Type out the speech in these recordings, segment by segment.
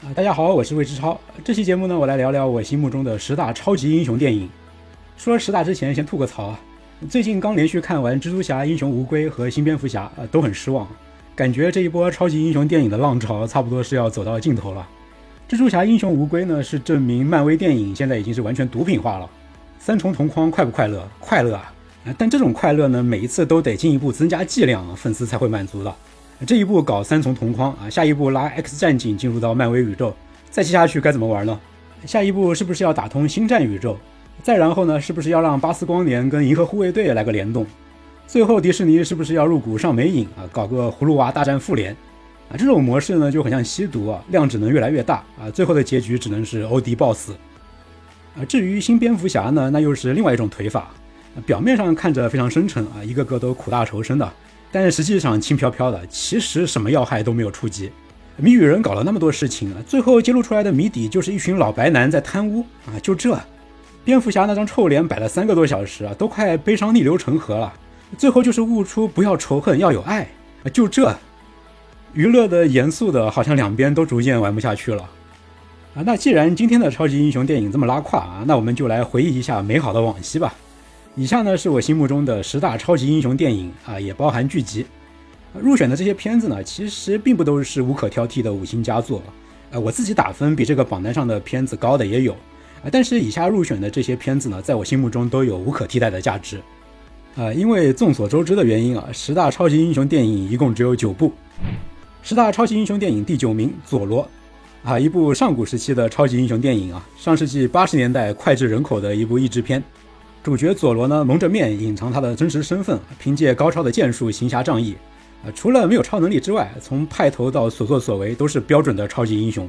啊，大家好，我是魏之超。这期节目呢，我来聊聊我心目中的十大超级英雄电影。说十大之前，先吐个槽啊。最近刚连续看完《蜘蛛侠：英雄无归》和《新蝙蝠侠》，啊，都很失望，感觉这一波超级英雄电影的浪潮差不多是要走到尽头了。《蜘蛛侠：英雄无归》呢，是证明漫威电影现在已经是完全毒品化了。三重同框快不快乐？快乐啊！但这种快乐呢，每一次都得进一步增加剂量，粉丝才会满足的。这一步搞三重同框啊，下一步拉 X 战警进入到漫威宇宙，再接下去该怎么玩呢？下一步是不是要打通星战宇宙？再然后呢，是不是要让巴斯光年跟银河护卫队来个联动？最后迪士尼是不是要入股上美影啊，搞个葫芦娃大战复联？啊，这种模式呢就很像吸毒啊，量只能越来越大啊，最后的结局只能是欧迪暴死。啊，至于新蝙蝠侠呢，那又是另外一种腿法，表面上看着非常深沉啊，一个个都苦大仇深的。但是实际上轻飘飘的，其实什么要害都没有触及。谜语人搞了那么多事情啊，最后揭露出来的谜底就是一群老白男在贪污啊，就这。蝙蝠侠那张臭脸摆了三个多小时啊，都快悲伤逆流成河了。最后就是悟出不要仇恨，要有爱啊，就这。娱乐的、严肃的，好像两边都逐渐玩不下去了啊。那既然今天的超级英雄电影这么拉胯啊，那我们就来回忆一下美好的往昔吧。以下呢是我心目中的十大超级英雄电影啊，也包含剧集。入选的这些片子呢，其实并不都是无可挑剔的五星佳作。呃，我自己打分比这个榜单上的片子高的也有。啊，但是以下入选的这些片子呢，在我心目中都有无可替代的价值。啊，因为众所周知的原因啊，十大超级英雄电影一共只有九部。十大超级英雄电影第九名，佐罗。啊，一部上古时期的超级英雄电影啊，上世纪八十年代脍炙人口的一部译制片。主角佐罗呢，蒙着面隐藏他的真实身份，凭借高超的剑术行侠仗义。啊，除了没有超能力之外，从派头到所作所为都是标准的超级英雄。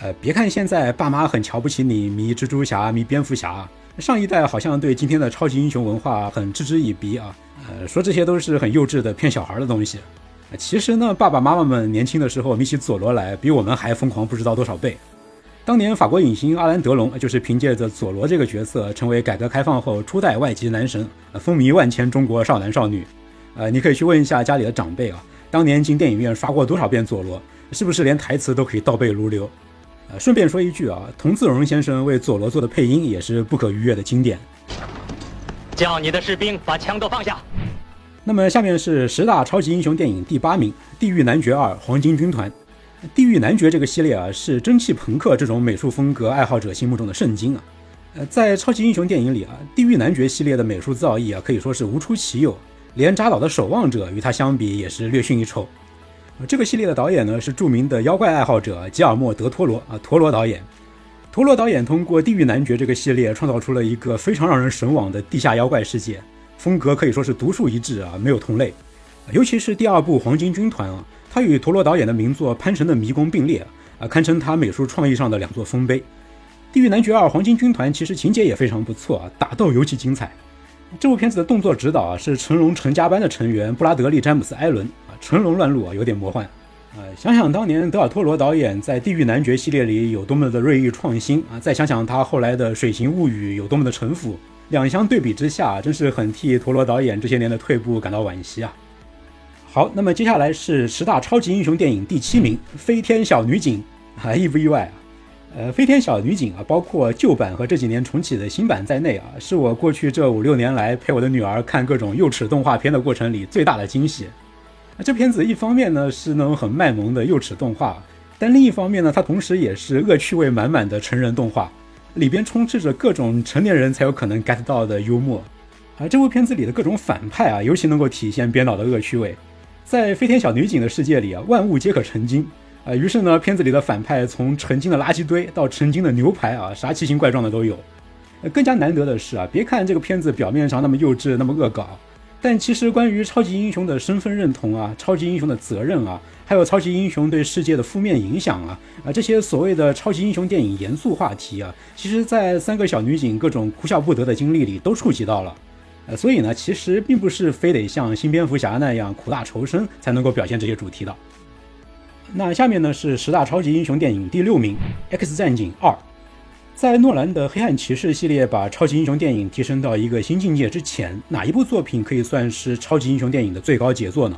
呃，别看现在爸妈很瞧不起你迷蜘蛛侠、迷蝙蝠侠，上一代好像对今天的超级英雄文化很嗤之以鼻啊。呃，说这些都是很幼稚的骗小孩的东西。其实呢，爸爸妈妈们年轻的时候迷起佐罗来，比我们还疯狂不知道多少倍。当年法国影星阿兰·德龙就是凭借着佐罗这个角色，成为改革开放后初代外籍男神，风靡万千中国少男少女。呃，你可以去问一下家里的长辈啊，当年进电影院刷过多少遍佐罗，是不是连台词都可以倒背如流？呃，顺便说一句啊，童自荣先生为佐罗做的配音也是不可逾越的经典。叫你的士兵把枪都放下。那么下面是十大超级英雄电影第八名，《地狱男爵二：黄金军团》。《地狱男爵》这个系列啊，是蒸汽朋克这种美术风格爱好者心目中的圣经啊。呃，在超级英雄电影里啊，《地狱男爵》系列的美术造诣啊，可以说是无出其右，连扎导的《守望者》与他相比也是略逊一筹。这个系列的导演呢，是著名的妖怪爱好者吉尔莫·德托罗啊，陀螺导演。陀螺导演通过《地狱男爵》这个系列，创造出了一个非常让人神往的地下妖怪世界，风格可以说是独树一帜啊，没有同类。尤其是第二部《黄金军团》啊。他与陀螺导演的名作《潘神的迷宫》并列，啊，堪称他美术创意上的两座丰碑。《地狱男爵二：黄金军团》其实情节也非常不错啊，打斗尤其精彩。这部片子的动作指导啊是成龙成家班的成员布拉德利·詹姆斯·艾伦啊，成龙乱入啊有点魔幻啊。想想当年德尔托罗导演在《地狱男爵》系列里有多么的锐意创新啊，再想想他后来的《水形物语》有多么的沉腐，两相对比之下，真是很替陀螺导演这些年的退步感到惋惜啊。好，那么接下来是十大超级英雄电影第七名，《飞天小女警》啊，意不意外啊？呃，《飞天小女警》啊，包括旧版和这几年重启的新版在内啊，是我过去这五六年来陪我的女儿看各种幼齿动画片的过程里最大的惊喜。啊，这片子一方面呢是那种很卖萌的幼齿动画，但另一方面呢，它同时也是恶趣味满满的成人动画，里边充斥着各种成年人才有可能 get 到的幽默。啊，这部片子里的各种反派啊，尤其能够体现编导的恶趣味。在飞天小女警的世界里啊，万物皆可成精啊。于是呢，片子里的反派从成精的垃圾堆到成精的牛排啊，啥奇形怪状的都有。更加难得的是啊，别看这个片子表面上那么幼稚、那么恶搞，但其实关于超级英雄的身份认同啊、超级英雄的责任啊，还有超级英雄对世界的负面影响啊啊，这些所谓的超级英雄电影严肃话题啊，其实在三个小女警各种哭笑不得的经历里都触及到了。呃，所以呢，其实并不是非得像新蝙蝠侠那样苦大仇深才能够表现这些主题的。那下面呢是十大超级英雄电影第六名，《X 战警二》。在诺兰的黑暗骑士系列把超级英雄电影提升到一个新境界之前，哪一部作品可以算是超级英雄电影的最高杰作呢？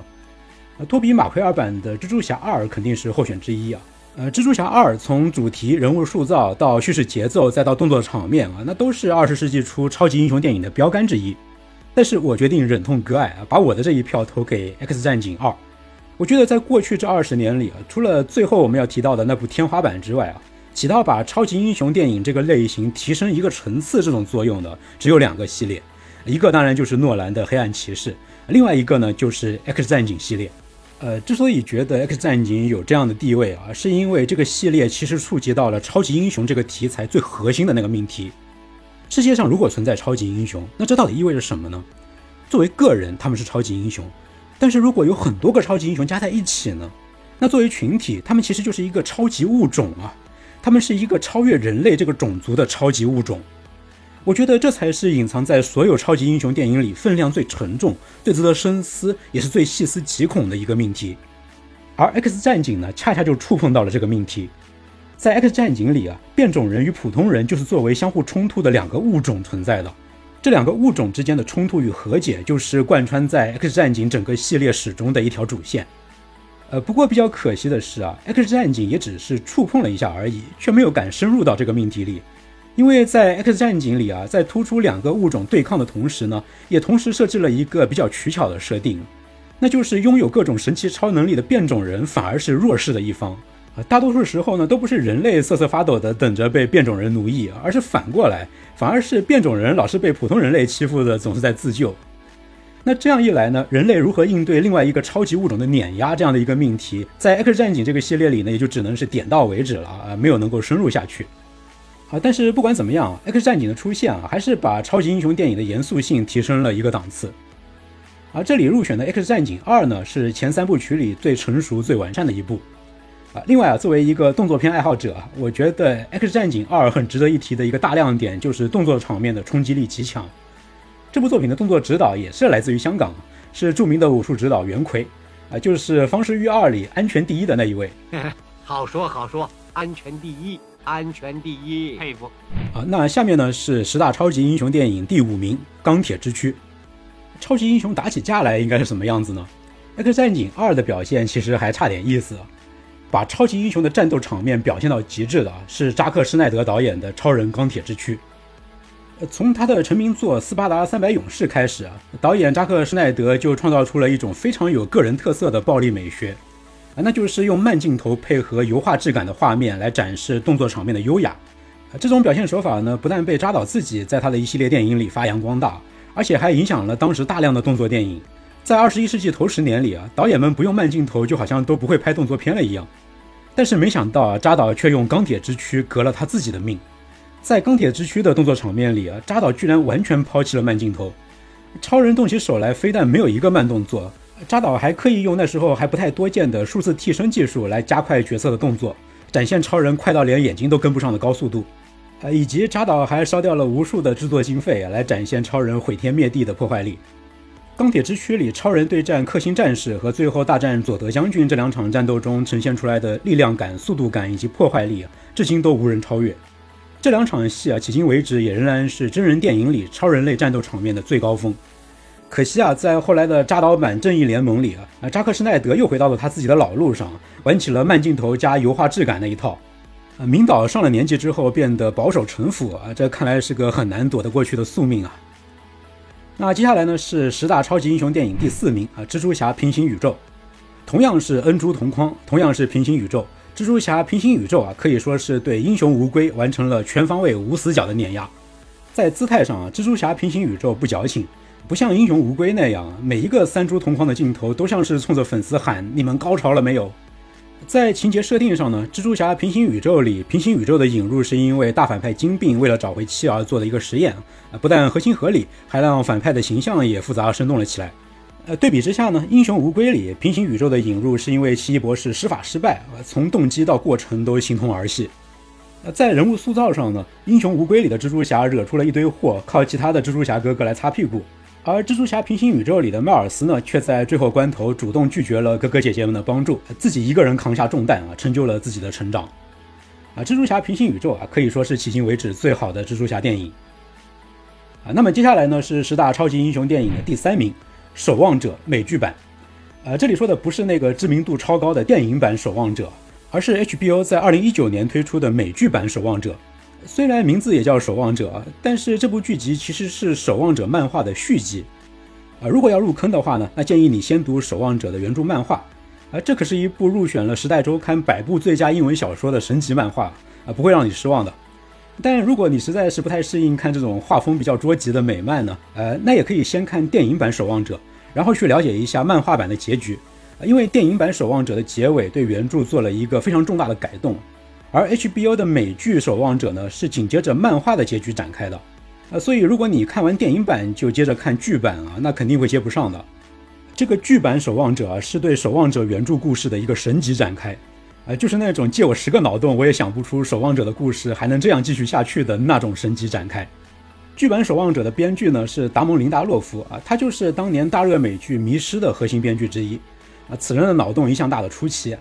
呃，托比马奎尔版的蜘蛛侠二肯定是候选之一啊。呃，蜘蛛侠二从主题、人物塑造到叙事节奏，再到动作场面啊，那都是二十世纪初超级英雄电影的标杆之一。但是我决定忍痛割爱啊，把我的这一票投给《X 战警二》。我觉得在过去这二十年里啊，除了最后我们要提到的那部天花板之外啊，起到把超级英雄电影这个类型提升一个层次这种作用的，只有两个系列，一个当然就是诺兰的《黑暗骑士》，另外一个呢就是《X 战警》系列。呃，之所以觉得《X 战警》有这样的地位啊，是因为这个系列其实触及到了超级英雄这个题材最核心的那个命题。世界上如果存在超级英雄，那这到底意味着什么呢？作为个人，他们是超级英雄；但是如果有很多个超级英雄加在一起呢？那作为群体，他们其实就是一个超级物种啊！他们是一个超越人类这个种族的超级物种。我觉得这才是隐藏在所有超级英雄电影里分量最沉重、最值得深思，也是最细思极恐的一个命题。而《X 战警》呢，恰恰就触碰到了这个命题。在《X 战警》里啊，变种人与普通人就是作为相互冲突的两个物种存在的。这两个物种之间的冲突与和解，就是贯穿在《X 战警》整个系列始终的一条主线。呃，不过比较可惜的是啊，《X 战警》也只是触碰了一下而已，却没有敢深入到这个命题里。因为在《X 战警》里啊，在突出两个物种对抗的同时呢，也同时设置了一个比较取巧的设定，那就是拥有各种神奇超能力的变种人反而是弱势的一方啊。大多数时候呢，都不是人类瑟瑟发抖的等着被变种人奴役，而是反过来，反而是变种人老是被普通人类欺负的，总是在自救。那这样一来呢，人类如何应对另外一个超级物种的碾压这样的一个命题，在《X 战警》这个系列里呢，也就只能是点到为止了啊，没有能够深入下去。啊，但是不管怎么样，X 战警的出现啊，还是把超级英雄电影的严肃性提升了一个档次。而这里入选的 X 战警二呢，是前三部曲里最成熟、最完善的一部。啊，另外啊，作为一个动作片爱好者，我觉得 X 战警二很值得一提的一个大亮点就是动作场面的冲击力极强。这部作品的动作指导也是来自于香港，是著名的武术指导袁奎，啊，就是《方世玉二》里安全第一的那一位。好说好说，安全第一。安全第一，佩服。啊，那下面呢是十大超级英雄电影第五名《钢铁之躯》。超级英雄打起架来应该是什么样子呢？《X 战警二》的表现其实还差点意思，把超级英雄的战斗场面表现到极致的啊是扎克施奈德导演的《超人钢铁之躯》。从他的成名作《斯巴达三百勇士》开始啊，导演扎克施奈德就创造出了一种非常有个人特色的暴力美学。啊，那就是用慢镜头配合油画质感的画面来展示动作场面的优雅。这种表现手法呢，不但被扎导自己在他的一系列电影里发扬光大，而且还影响了当时大量的动作电影。在二十一世纪头十年里啊，导演们不用慢镜头，就好像都不会拍动作片了一样。但是没想到啊，扎导却用钢铁之躯革了他自己的命。在钢铁之躯的动作场面里啊，扎导居然完全抛弃了慢镜头，超人动起手来非但没有一个慢动作。扎导还刻意用那时候还不太多见的数字替身技术来加快角色的动作，展现超人快到连眼睛都跟不上的高速度，呃，以及扎导还烧掉了无数的制作经费来展现超人毁天灭地的破坏力。钢铁之躯里，超人对战克星战士和最后大战佐德将军这两场战斗中呈现出来的力量感、速度感以及破坏力，至今都无人超越。这两场戏啊，迄今为止也仍然是真人电影里超人类战斗场面的最高峰。可惜啊，在后来的扎导版《正义联盟》里啊，扎克施奈德又回到了他自己的老路上，玩起了慢镜头加油画质感那一套。啊，明导上了年纪之后变得保守城府啊，这看来是个很难躲得过去的宿命啊。那接下来呢是十大超级英雄电影第四名啊，《蜘蛛侠：平行宇宙》，同样是恩珠同框，同样是平行宇宙，《蜘蛛侠：平行宇宙》啊可以说是对英雄无归完成了全方位无死角的碾压。在姿态上啊，《蜘蛛侠：平行宇宙》不矫情。不像英雄无归那样，每一个三株同框的镜头都像是冲着粉丝喊“你们高潮了没有”。在情节设定上呢，蜘蛛侠平行宇宙里，平行宇宙的引入是因为大反派金并为了找回妻儿做的一个实验啊，不但合情合理，还让反派的形象也复杂而生动了起来。呃，对比之下呢，英雄无归里平行宇宙的引入是因为奇异博士施法失败，从动机到过程都形同儿戏。呃，在人物塑造上呢，英雄无归里的蜘蛛侠惹出了一堆祸，靠其他的蜘蛛侠哥哥来擦屁股。而蜘蛛侠平行宇宙里的迈尔斯呢，却在最后关头主动拒绝了哥哥姐姐们的帮助，自己一个人扛下重担啊，成就了自己的成长。啊，蜘蛛侠平行宇宙啊，可以说是迄今为止最好的蜘蛛侠电影。啊，那么接下来呢是十大超级英雄电影的第三名，《守望者》美剧版。呃，这里说的不是那个知名度超高的电影版《守望者》，而是 HBO 在2019年推出的美剧版《守望者》。虽然名字也叫《守望者》，但是这部剧集其实是《守望者》漫画的续集。啊，如果要入坑的话呢，那建议你先读《守望者》的原著漫画。啊，这可是一部入选了《时代周刊》百部最佳英文小说的神级漫画啊，不会让你失望的。但如果你实在是不太适应看这种画风比较捉急的美漫呢，呃，那也可以先看电影版《守望者》，然后去了解一下漫画版的结局。因为电影版《守望者》的结尾对原著做了一个非常重大的改动，而 HBO 的美剧《守望者》呢是紧接着漫画的结局展开的。呃，所以如果你看完电影版就接着看剧版啊，那肯定会接不上的。这个剧版《守望者》啊，是对《守望者》原著故事的一个神级展开。呃，就是那种借我十个脑洞，我也想不出《守望者》的故事还能这样继续下去的那种神级展开。剧版《守望者》的编剧呢是达蒙·林达洛夫啊，他就是当年大热美剧《迷失》的核心编剧之一啊。此人的脑洞一向大的出奇，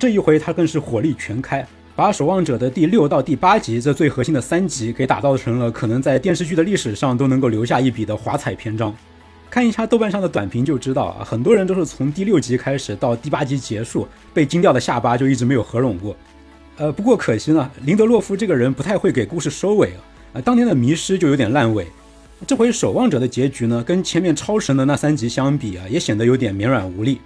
这一回他更是火力全开，把《守望者》的第六到第八集这最核心的三集给打造成了可能在电视剧的历史上都能够留下一笔的华彩篇章。看一下豆瓣上的短评就知道啊，很多人都是从第六集开始到第八集结束，被惊掉的下巴就一直没有合拢过。呃，不过可惜呢，林德洛夫这个人不太会给故事收尾啊。啊，当年的《迷失》就有点烂尾，这回《守望者》的结局呢，跟前面超神的那三集相比啊，也显得有点绵软无力。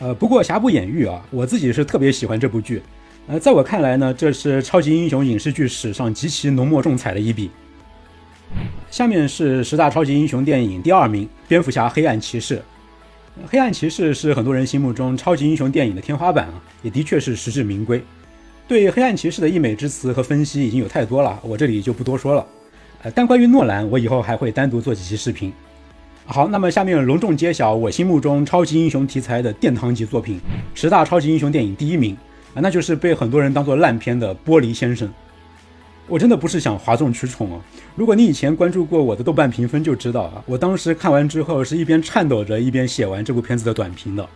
呃，不过瑕不掩瑜啊，我自己是特别喜欢这部剧。呃，在我看来呢，这是超级英雄影视剧史上极其浓墨重彩的一笔。下面是十大超级英雄电影第二名，《蝙蝠侠：黑暗骑士》。黑暗骑士是很多人心目中超级英雄电影的天花板啊，也的确是实至名归。对黑暗骑士的溢美之词和分析已经有太多了，我这里就不多说了。呃，但关于诺兰，我以后还会单独做几期视频。好，那么下面隆重揭晓我心目中超级英雄题材的殿堂级作品，十大超级英雄电影第一名啊，那就是被很多人当做烂片的《玻璃先生》。我真的不是想哗众取宠啊！如果你以前关注过我的豆瓣评分，就知道啊，我当时看完之后是一边颤抖着一边写完这部片子的短评的。《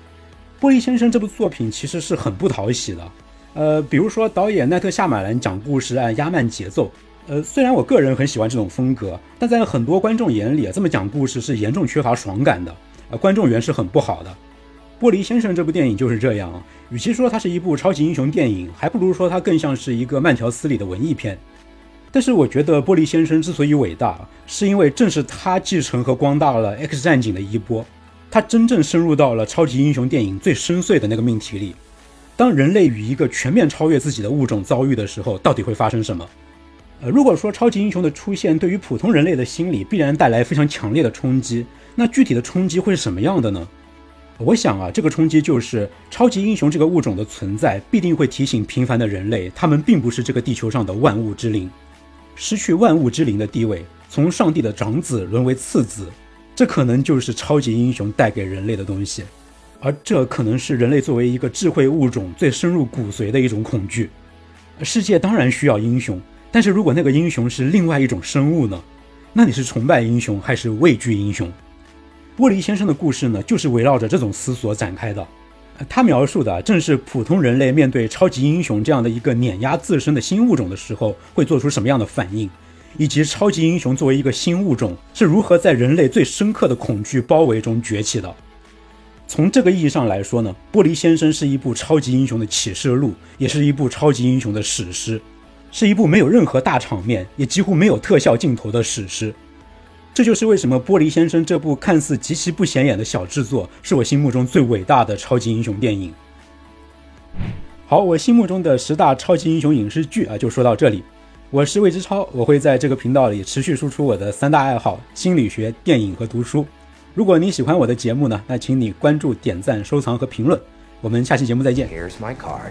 玻璃先生》这部作品其实是很不讨喜的，呃，比如说导演奈特·夏马兰讲故事按压慢节奏，呃，虽然我个人很喜欢这种风格，但在很多观众眼里，这么讲故事是严重缺乏爽感的，呃，观众缘是很不好的。《玻璃先生》这部电影就是这样，与其说它是一部超级英雄电影，还不如说它更像是一个慢条斯理的文艺片。但是我觉得玻璃先生之所以伟大，是因为正是他继承和光大了 X 战警的衣钵，他真正深入到了超级英雄电影最深邃的那个命题里。当人类与一个全面超越自己的物种遭遇的时候，到底会发生什么？呃，如果说超级英雄的出现对于普通人类的心理必然带来非常强烈的冲击，那具体的冲击会是什么样的呢？我想啊，这个冲击就是超级英雄这个物种的存在必定会提醒平凡的人类，他们并不是这个地球上的万物之灵。失去万物之灵的地位，从上帝的长子沦为次子，这可能就是超级英雄带给人类的东西，而这可能是人类作为一个智慧物种最深入骨髓的一种恐惧。世界当然需要英雄，但是如果那个英雄是另外一种生物呢？那你是崇拜英雄还是畏惧英雄？玻璃先生的故事呢，就是围绕着这种思索展开的。他描述的正是普通人类面对超级英雄这样的一个碾压自身的新物种的时候，会做出什么样的反应，以及超级英雄作为一个新物种是如何在人类最深刻的恐惧包围中崛起的。从这个意义上来说呢，《玻璃先生》是一部超级英雄的启示录，也是一部超级英雄的史诗，是一部没有任何大场面，也几乎没有特效镜头的史诗。这就是为什么《玻璃先生》这部看似极其不显眼的小制作，是我心目中最伟大的超级英雄电影。好，我心目中的十大超级英雄影视剧啊，就说到这里。我是魏之超，我会在这个频道里持续输出我的三大爱好：心理学、电影和读书。如果你喜欢我的节目呢，那请你关注、点赞、收藏和评论。我们下期节目再见。Here's my card.